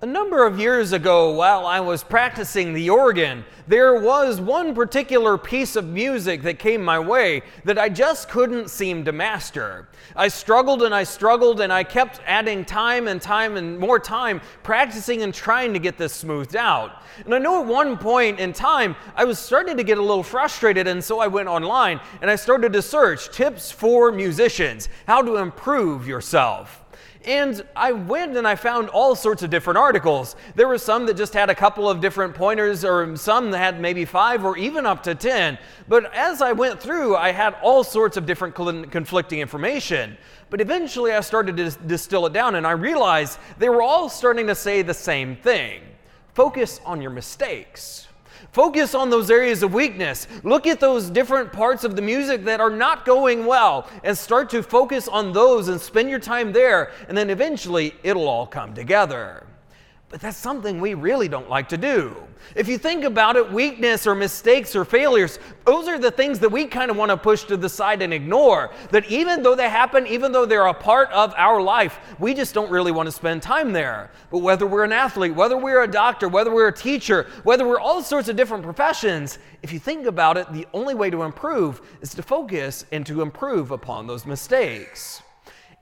A number of years ago, while I was practicing the organ, there was one particular piece of music that came my way that I just couldn't seem to master. I struggled and I struggled, and I kept adding time and time and more time practicing and trying to get this smoothed out. And I know at one point in time, I was starting to get a little frustrated, and so I went online and I started to search tips for musicians, how to improve yourself. And I went and I found all sorts of different articles. There were some that just had a couple of different pointers, or some that had maybe five or even up to 10. But as I went through, I had all sorts of different conflicting information. But eventually I started to distill it down and I realized they were all starting to say the same thing focus on your mistakes. Focus on those areas of weakness. Look at those different parts of the music that are not going well and start to focus on those and spend your time there, and then eventually it'll all come together. But that's something we really don't like to do. If you think about it, weakness or mistakes or failures, those are the things that we kind of want to push to the side and ignore. That even though they happen, even though they're a part of our life, we just don't really want to spend time there. But whether we're an athlete, whether we're a doctor, whether we're a teacher, whether we're all sorts of different professions, if you think about it, the only way to improve is to focus and to improve upon those mistakes.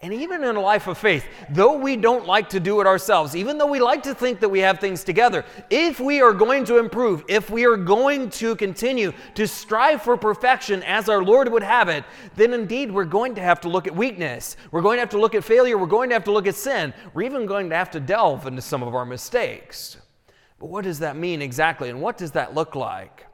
And even in a life of faith, though we don't like to do it ourselves, even though we like to think that we have things together, if we are going to improve, if we are going to continue to strive for perfection as our Lord would have it, then indeed we're going to have to look at weakness. We're going to have to look at failure. We're going to have to look at sin. We're even going to have to delve into some of our mistakes. But what does that mean exactly? And what does that look like?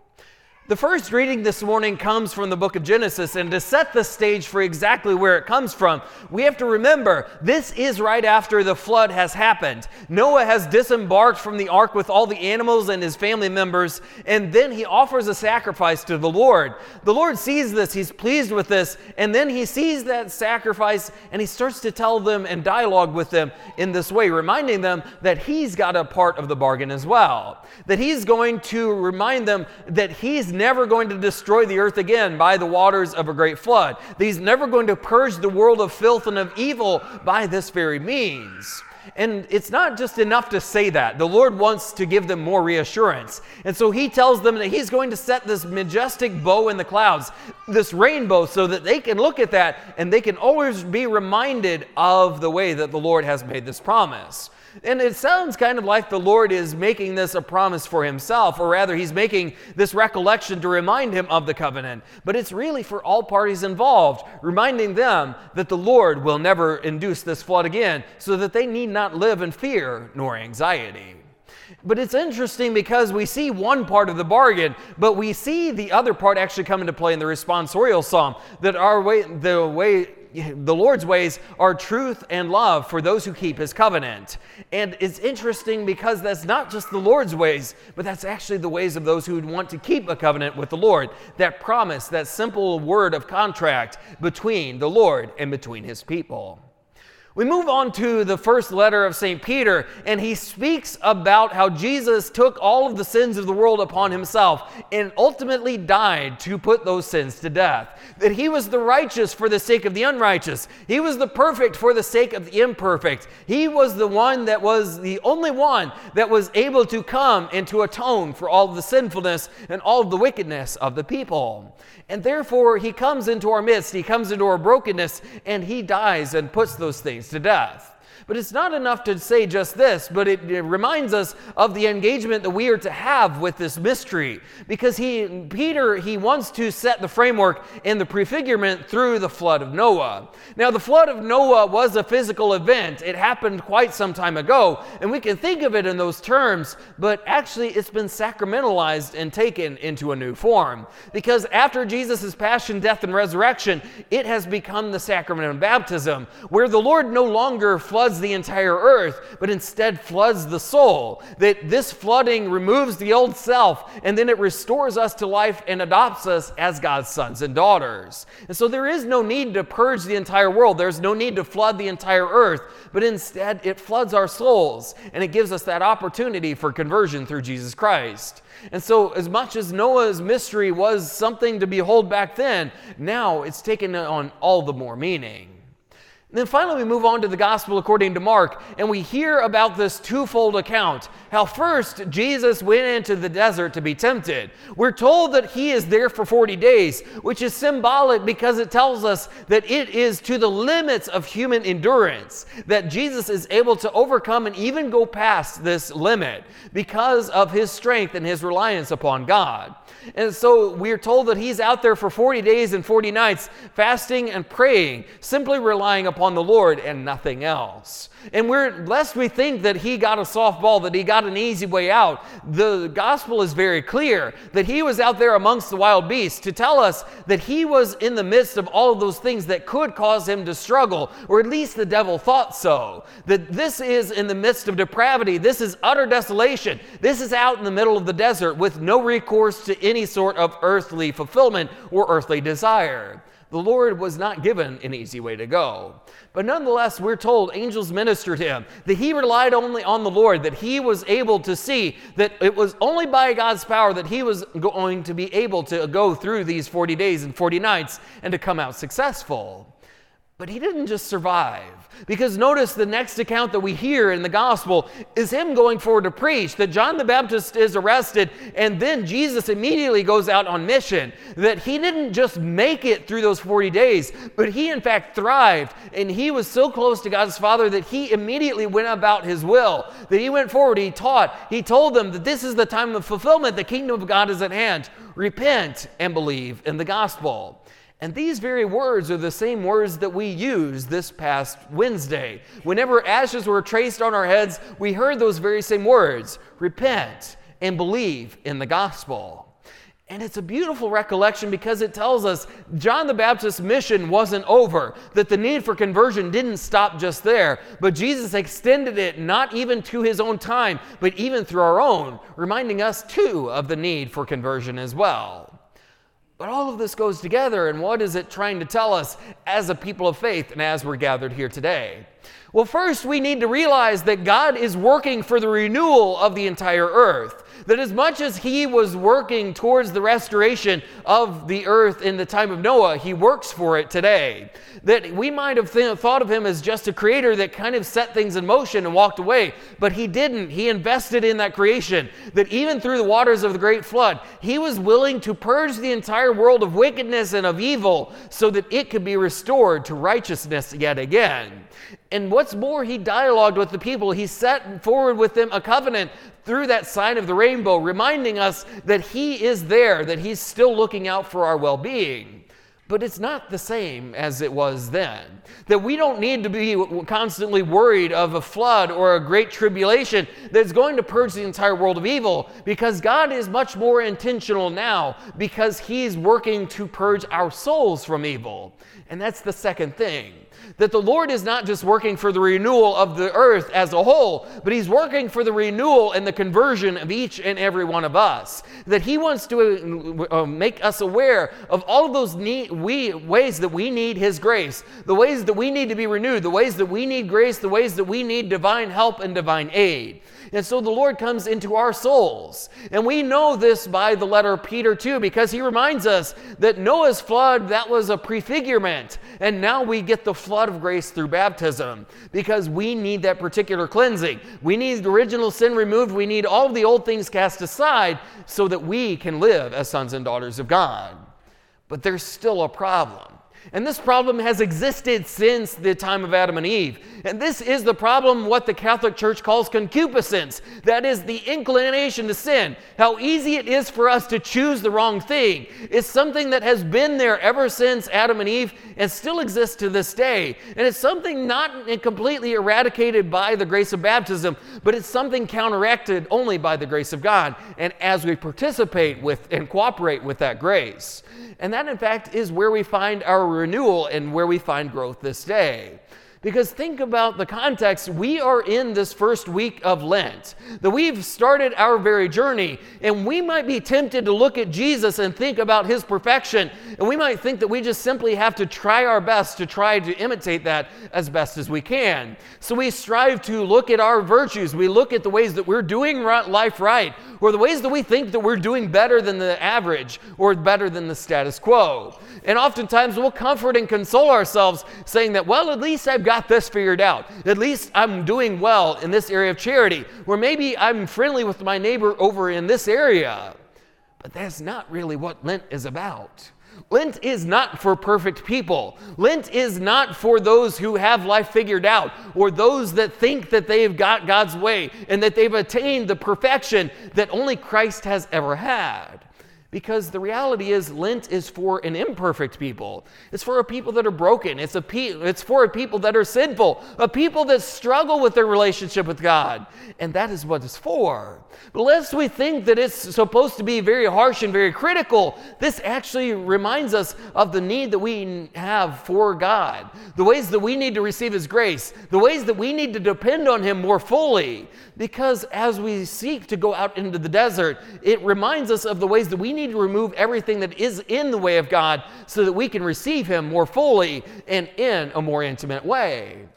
The first reading this morning comes from the book of Genesis, and to set the stage for exactly where it comes from, we have to remember this is right after the flood has happened. Noah has disembarked from the ark with all the animals and his family members, and then he offers a sacrifice to the Lord. The Lord sees this, he's pleased with this, and then he sees that sacrifice and he starts to tell them and dialogue with them in this way, reminding them that he's got a part of the bargain as well. That he's going to remind them that he's never going to destroy the earth again by the waters of a great flood. He's never going to purge the world of filth and of evil by this very means. And it's not just enough to say that. The Lord wants to give them more reassurance. And so He tells them that He's going to set this majestic bow in the clouds, this rainbow, so that they can look at that and they can always be reminded of the way that the Lord has made this promise. And it sounds kind of like the Lord is making this a promise for himself, or rather, he's making this recollection to remind him of the covenant. But it's really for all parties involved, reminding them that the Lord will never induce this flood again, so that they need not live in fear nor anxiety. But it's interesting because we see one part of the bargain, but we see the other part actually come into play in the responsorial psalm that our way, the way the Lord's ways are truth and love for those who keep his covenant. And it's interesting because that's not just the Lord's ways, but that's actually the ways of those who would want to keep a covenant with the Lord. That promise, that simple word of contract between the Lord and between his people. We move on to the first letter of St. Peter, and he speaks about how Jesus took all of the sins of the world upon himself and ultimately died to put those sins to death. That he was the righteous for the sake of the unrighteous, he was the perfect for the sake of the imperfect. He was the one that was the only one that was able to come and to atone for all of the sinfulness and all of the wickedness of the people. And therefore, he comes into our midst, he comes into our brokenness, and he dies and puts those things to death. But it's not enough to say just this, but it, it, reminds us of the engagement that we are to have with this mystery. Because he, Peter, he wants to set the framework in the prefigurement through the flood of Noah. Now, the flood of Noah was a physical event. It happened quite some time ago, and we can think of it in those terms, but actually it's been sacramentalized and taken into a new form. Because after Jesus' passion, death, and resurrection, it has become the sacrament of baptism, where the Lord no longer floods floods the entire earth, but instead floods the soul. That this flooding removes the old self and then it restores us to life and adopts us as God's sons and daughters. And so there is no need to purge the entire world, there's no need to flood the entire earth, but instead it floods our souls and it gives us that opportunity for conversion through Jesus Christ. And so, as much as Noah's mystery was something to behold back then, now it's taken on all the more meaning. Then finally, we move on to the gospel according to Mark, and we hear about this twofold account. How first Jesus went into the desert to be tempted. We're told that he is there for 40 days, which is symbolic because it tells us that it is to the limits of human endurance that Jesus is able to overcome and even go past this limit because of his strength and his reliance upon God. And so we're told that he's out there for 40 days and 40 nights, fasting and praying, simply relying upon the Lord and nothing else. And we're, lest we think that he got a softball, that he got an easy way out, the gospel is very clear that he was out there amongst the wild beasts to tell us that he was in the midst of all of those things that could cause him to struggle, or at least the devil thought so. That this is in the midst of depravity, this is utter desolation, this is out in the middle of the desert with no recourse to any sort of earthly fulfillment or earthly desire. The Lord was not given an easy way to go. But nonetheless, we're told angels ministered to him, that he relied only on the Lord, that he was able to see that it was only by God's power that he was going to be able to go through these 40 days and 40 nights and to come out successful. But he didn't just survive. Because notice the next account that we hear in the gospel is him going forward to preach that John the Baptist is arrested and then Jesus immediately goes out on mission. That he didn't just make it through those 40 days, but he in fact thrived and he was so close to God's Father that he immediately went about his will. That he went forward, he taught, he told them that this is the time of fulfillment, the kingdom of God is at hand. Repent and believe in the gospel. And these very words are the same words that we used this past Wednesday. Whenever ashes were traced on our heads, we heard those very same words repent and believe in the gospel. And it's a beautiful recollection because it tells us John the Baptist's mission wasn't over, that the need for conversion didn't stop just there, but Jesus extended it not even to his own time, but even through our own, reminding us too of the need for conversion as well. But all of this goes together, and what is it trying to tell us as a people of faith and as we're gathered here today? Well, first, we need to realize that God is working for the renewal of the entire earth. That as much as He was working towards the restoration of the earth in the time of Noah, He works for it today. That we might have th- thought of Him as just a creator that kind of set things in motion and walked away, but He didn't. He invested in that creation. That even through the waters of the great flood, He was willing to purge the entire world of wickedness and of evil so that it could be restored to righteousness yet again. And what's more, he dialogued with the people. He set forward with them a covenant through that sign of the rainbow, reminding us that he is there, that he's still looking out for our well being. But it's not the same as it was then. That we don't need to be constantly worried of a flood or a great tribulation that's going to purge the entire world of evil because God is much more intentional now because He's working to purge our souls from evil. And that's the second thing that the Lord is not just working for the renewal of the earth as a whole, but He's working for the renewal and the conversion of each and every one of us. That He wants to uh, make us aware of all of those need, we, ways that we need His grace, the ways that we need to be renewed, the ways that we need grace, the ways that we need divine help and divine aid. And so the Lord comes into our souls. And we know this by the letter Peter 2 because he reminds us that Noah's flood, that was a prefigurement. And now we get the flood of grace through baptism because we need that particular cleansing. We need original sin removed. We need all the old things cast aside so that we can live as sons and daughters of God. But there's still a problem. And this problem has existed since the time of Adam and Eve. And this is the problem, what the Catholic Church calls concupiscence. That is the inclination to sin. How easy it is for us to choose the wrong thing. It's something that has been there ever since Adam and Eve and still exists to this day. And it's something not completely eradicated by the grace of baptism, but it's something counteracted only by the grace of God. And as we participate with and cooperate with that grace. And that, in fact, is where we find our renewal and where we find growth this day. Because think about the context. We are in this first week of Lent, that we've started our very journey, and we might be tempted to look at Jesus and think about his perfection, and we might think that we just simply have to try our best to try to imitate that as best as we can. So we strive to look at our virtues, we look at the ways that we're doing life right, or the ways that we think that we're doing better than the average or better than the status quo. And oftentimes we'll comfort and console ourselves saying that, well, at least I've got this figured out. At least I'm doing well in this area of charity, or maybe I'm friendly with my neighbor over in this area. But that's not really what Lent is about. Lent is not for perfect people. Lent is not for those who have life figured out or those that think that they've got God's way and that they've attained the perfection that only Christ has ever had. Because the reality is, Lent is for an imperfect people. It's for a people that are broken. It's, a pe- it's for a people that are sinful, a people that struggle with their relationship with God. And that is what it's for. But lest we think that it's supposed to be very harsh and very critical, this actually reminds us of the need that we have for God, the ways that we need to receive His grace, the ways that we need to depend on Him more fully. Because as we seek to go out into the desert, it reminds us of the ways that we need to remove everything that is in the way of God so that we can receive Him more fully and in a more intimate way.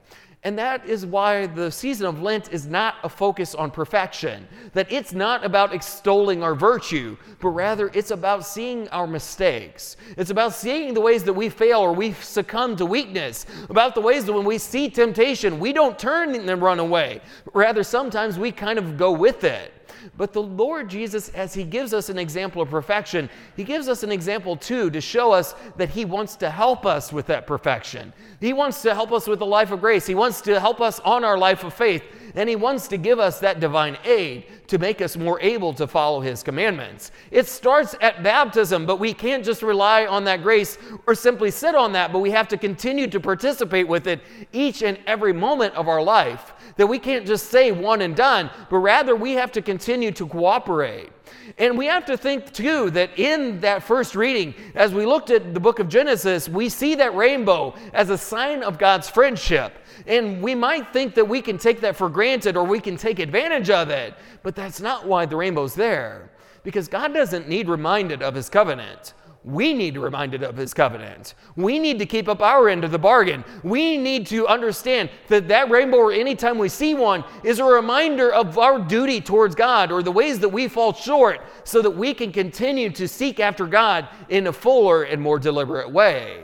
And that is why the season of Lent is not a focus on perfection, that it's not about extolling our virtue, but rather it's about seeing our mistakes. It's about seeing the ways that we fail or we succumb to weakness, about the ways that when we see temptation, we don't turn and run away. Rather, sometimes we kind of go with it. But the Lord Jesus, as He gives us an example of perfection, He gives us an example too to show us that He wants to help us with that perfection. He wants to help us with the life of grace. He wants to help us on our life of faith. And He wants to give us that divine aid to make us more able to follow His commandments. It starts at baptism, but we can't just rely on that grace or simply sit on that, but we have to continue to participate with it each and every moment of our life that we can't just say one and done, but rather we have to continue to cooperate. And we have to think too that in that first reading, as we looked at the book of Genesis, we see that rainbow as a sign of God's friendship. And we might think that we can take that for granted or we can take advantage of it, but that's not why the rainbow's there. Because God doesn't need reminded of his covenant we need to be reminded of his covenant. We need to keep up our end of the bargain. We need to understand that that rainbow, or anytime we see one, is a reminder of our duty towards God or the ways that we fall short so that we can continue to seek after God in a fuller and more deliberate way.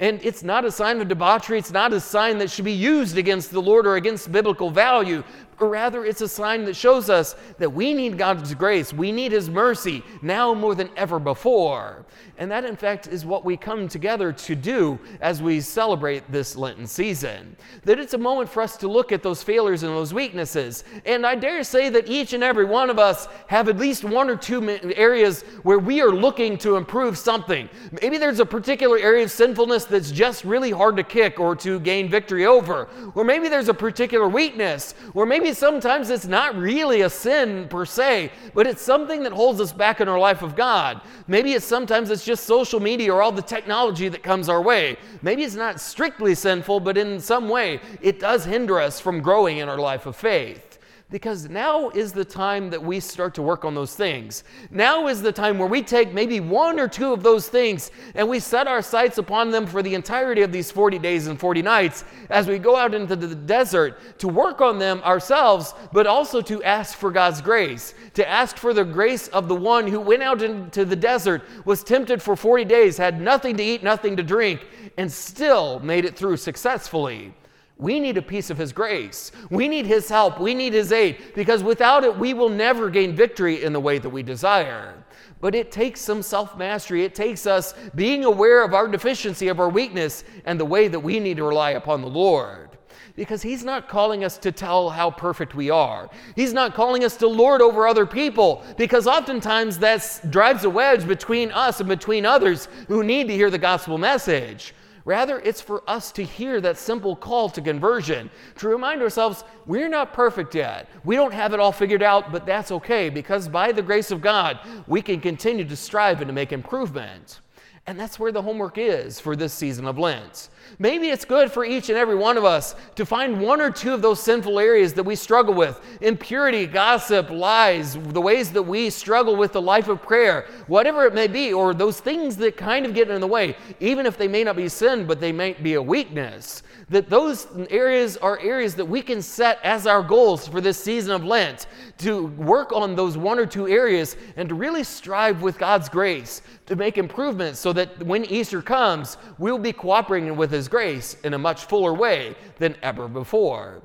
And it's not a sign of debauchery. It's not a sign that should be used against the Lord or against biblical value, or rather, it's a sign that shows us that we need God's grace. We need His mercy now more than ever before. And that, in fact, is what we come together to do as we celebrate this Lenten season. That it's a moment for us to look at those failures and those weaknesses. And I dare say that each and every one of us have at least one or two areas where we are looking to improve something. Maybe there's a particular area of sinfulness that's just really hard to kick or to gain victory over. Or maybe there's a particular weakness. Or maybe sometimes it's not really a sin per se, but it's something that holds us back in our life of God. Maybe it's sometimes it's just social media or all the technology that comes our way. Maybe it's not strictly sinful, but in some way it does hinder us from growing in our life of faith. Because now is the time that we start to work on those things. Now is the time where we take maybe one or two of those things and we set our sights upon them for the entirety of these 40 days and 40 nights as we go out into the desert to work on them ourselves, but also to ask for God's grace, to ask for the grace of the one who went out into the desert, was tempted for 40 days, had nothing to eat, nothing to drink, and still made it through successfully. We need a piece of His grace. We need His help. We need His aid because without it, we will never gain victory in the way that we desire. But it takes some self mastery. It takes us being aware of our deficiency, of our weakness, and the way that we need to rely upon the Lord. Because He's not calling us to tell how perfect we are. He's not calling us to lord over other people, because oftentimes that drives a wedge between us and between others who need to hear the gospel message. Rather, it's for us to hear that simple call to conversion, to remind ourselves we're not perfect yet. We don't have it all figured out, but that's okay because by the grace of God, we can continue to strive and to make improvement. And that's where the homework is for this season of Lent. Maybe it's good for each and every one of us to find one or two of those sinful areas that we struggle with impurity, gossip, lies, the ways that we struggle with the life of prayer, whatever it may be, or those things that kind of get in the way, even if they may not be sin, but they might be a weakness. That those areas are areas that we can set as our goals for this season of Lent to work on those one or two areas and to really strive with God's grace to make improvements so that when Easter comes, we'll be cooperating with His grace in a much fuller way than ever before.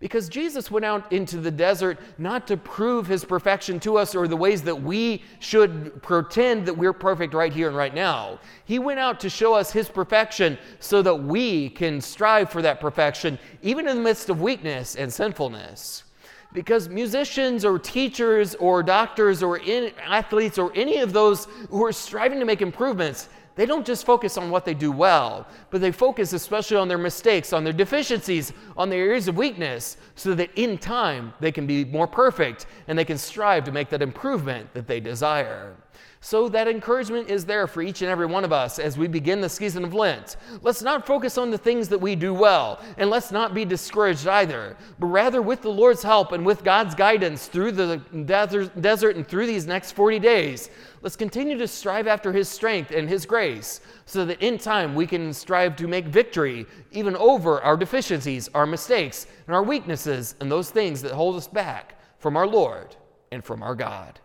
Because Jesus went out into the desert not to prove his perfection to us or the ways that we should pretend that we're perfect right here and right now. He went out to show us his perfection so that we can strive for that perfection, even in the midst of weakness and sinfulness. Because musicians or teachers or doctors or athletes or any of those who are striving to make improvements, they don't just focus on what they do well, but they focus especially on their mistakes, on their deficiencies, on their areas of weakness, so that in time they can be more perfect and they can strive to make that improvement that they desire. So that encouragement is there for each and every one of us as we begin the season of Lent. Let's not focus on the things that we do well, and let's not be discouraged either, but rather with the Lord's help and with God's guidance through the desert and through these next 40 days, let's continue to strive after His strength and His grace so that in time we can strive to make victory even over our deficiencies, our mistakes, and our weaknesses, and those things that hold us back from our Lord and from our God.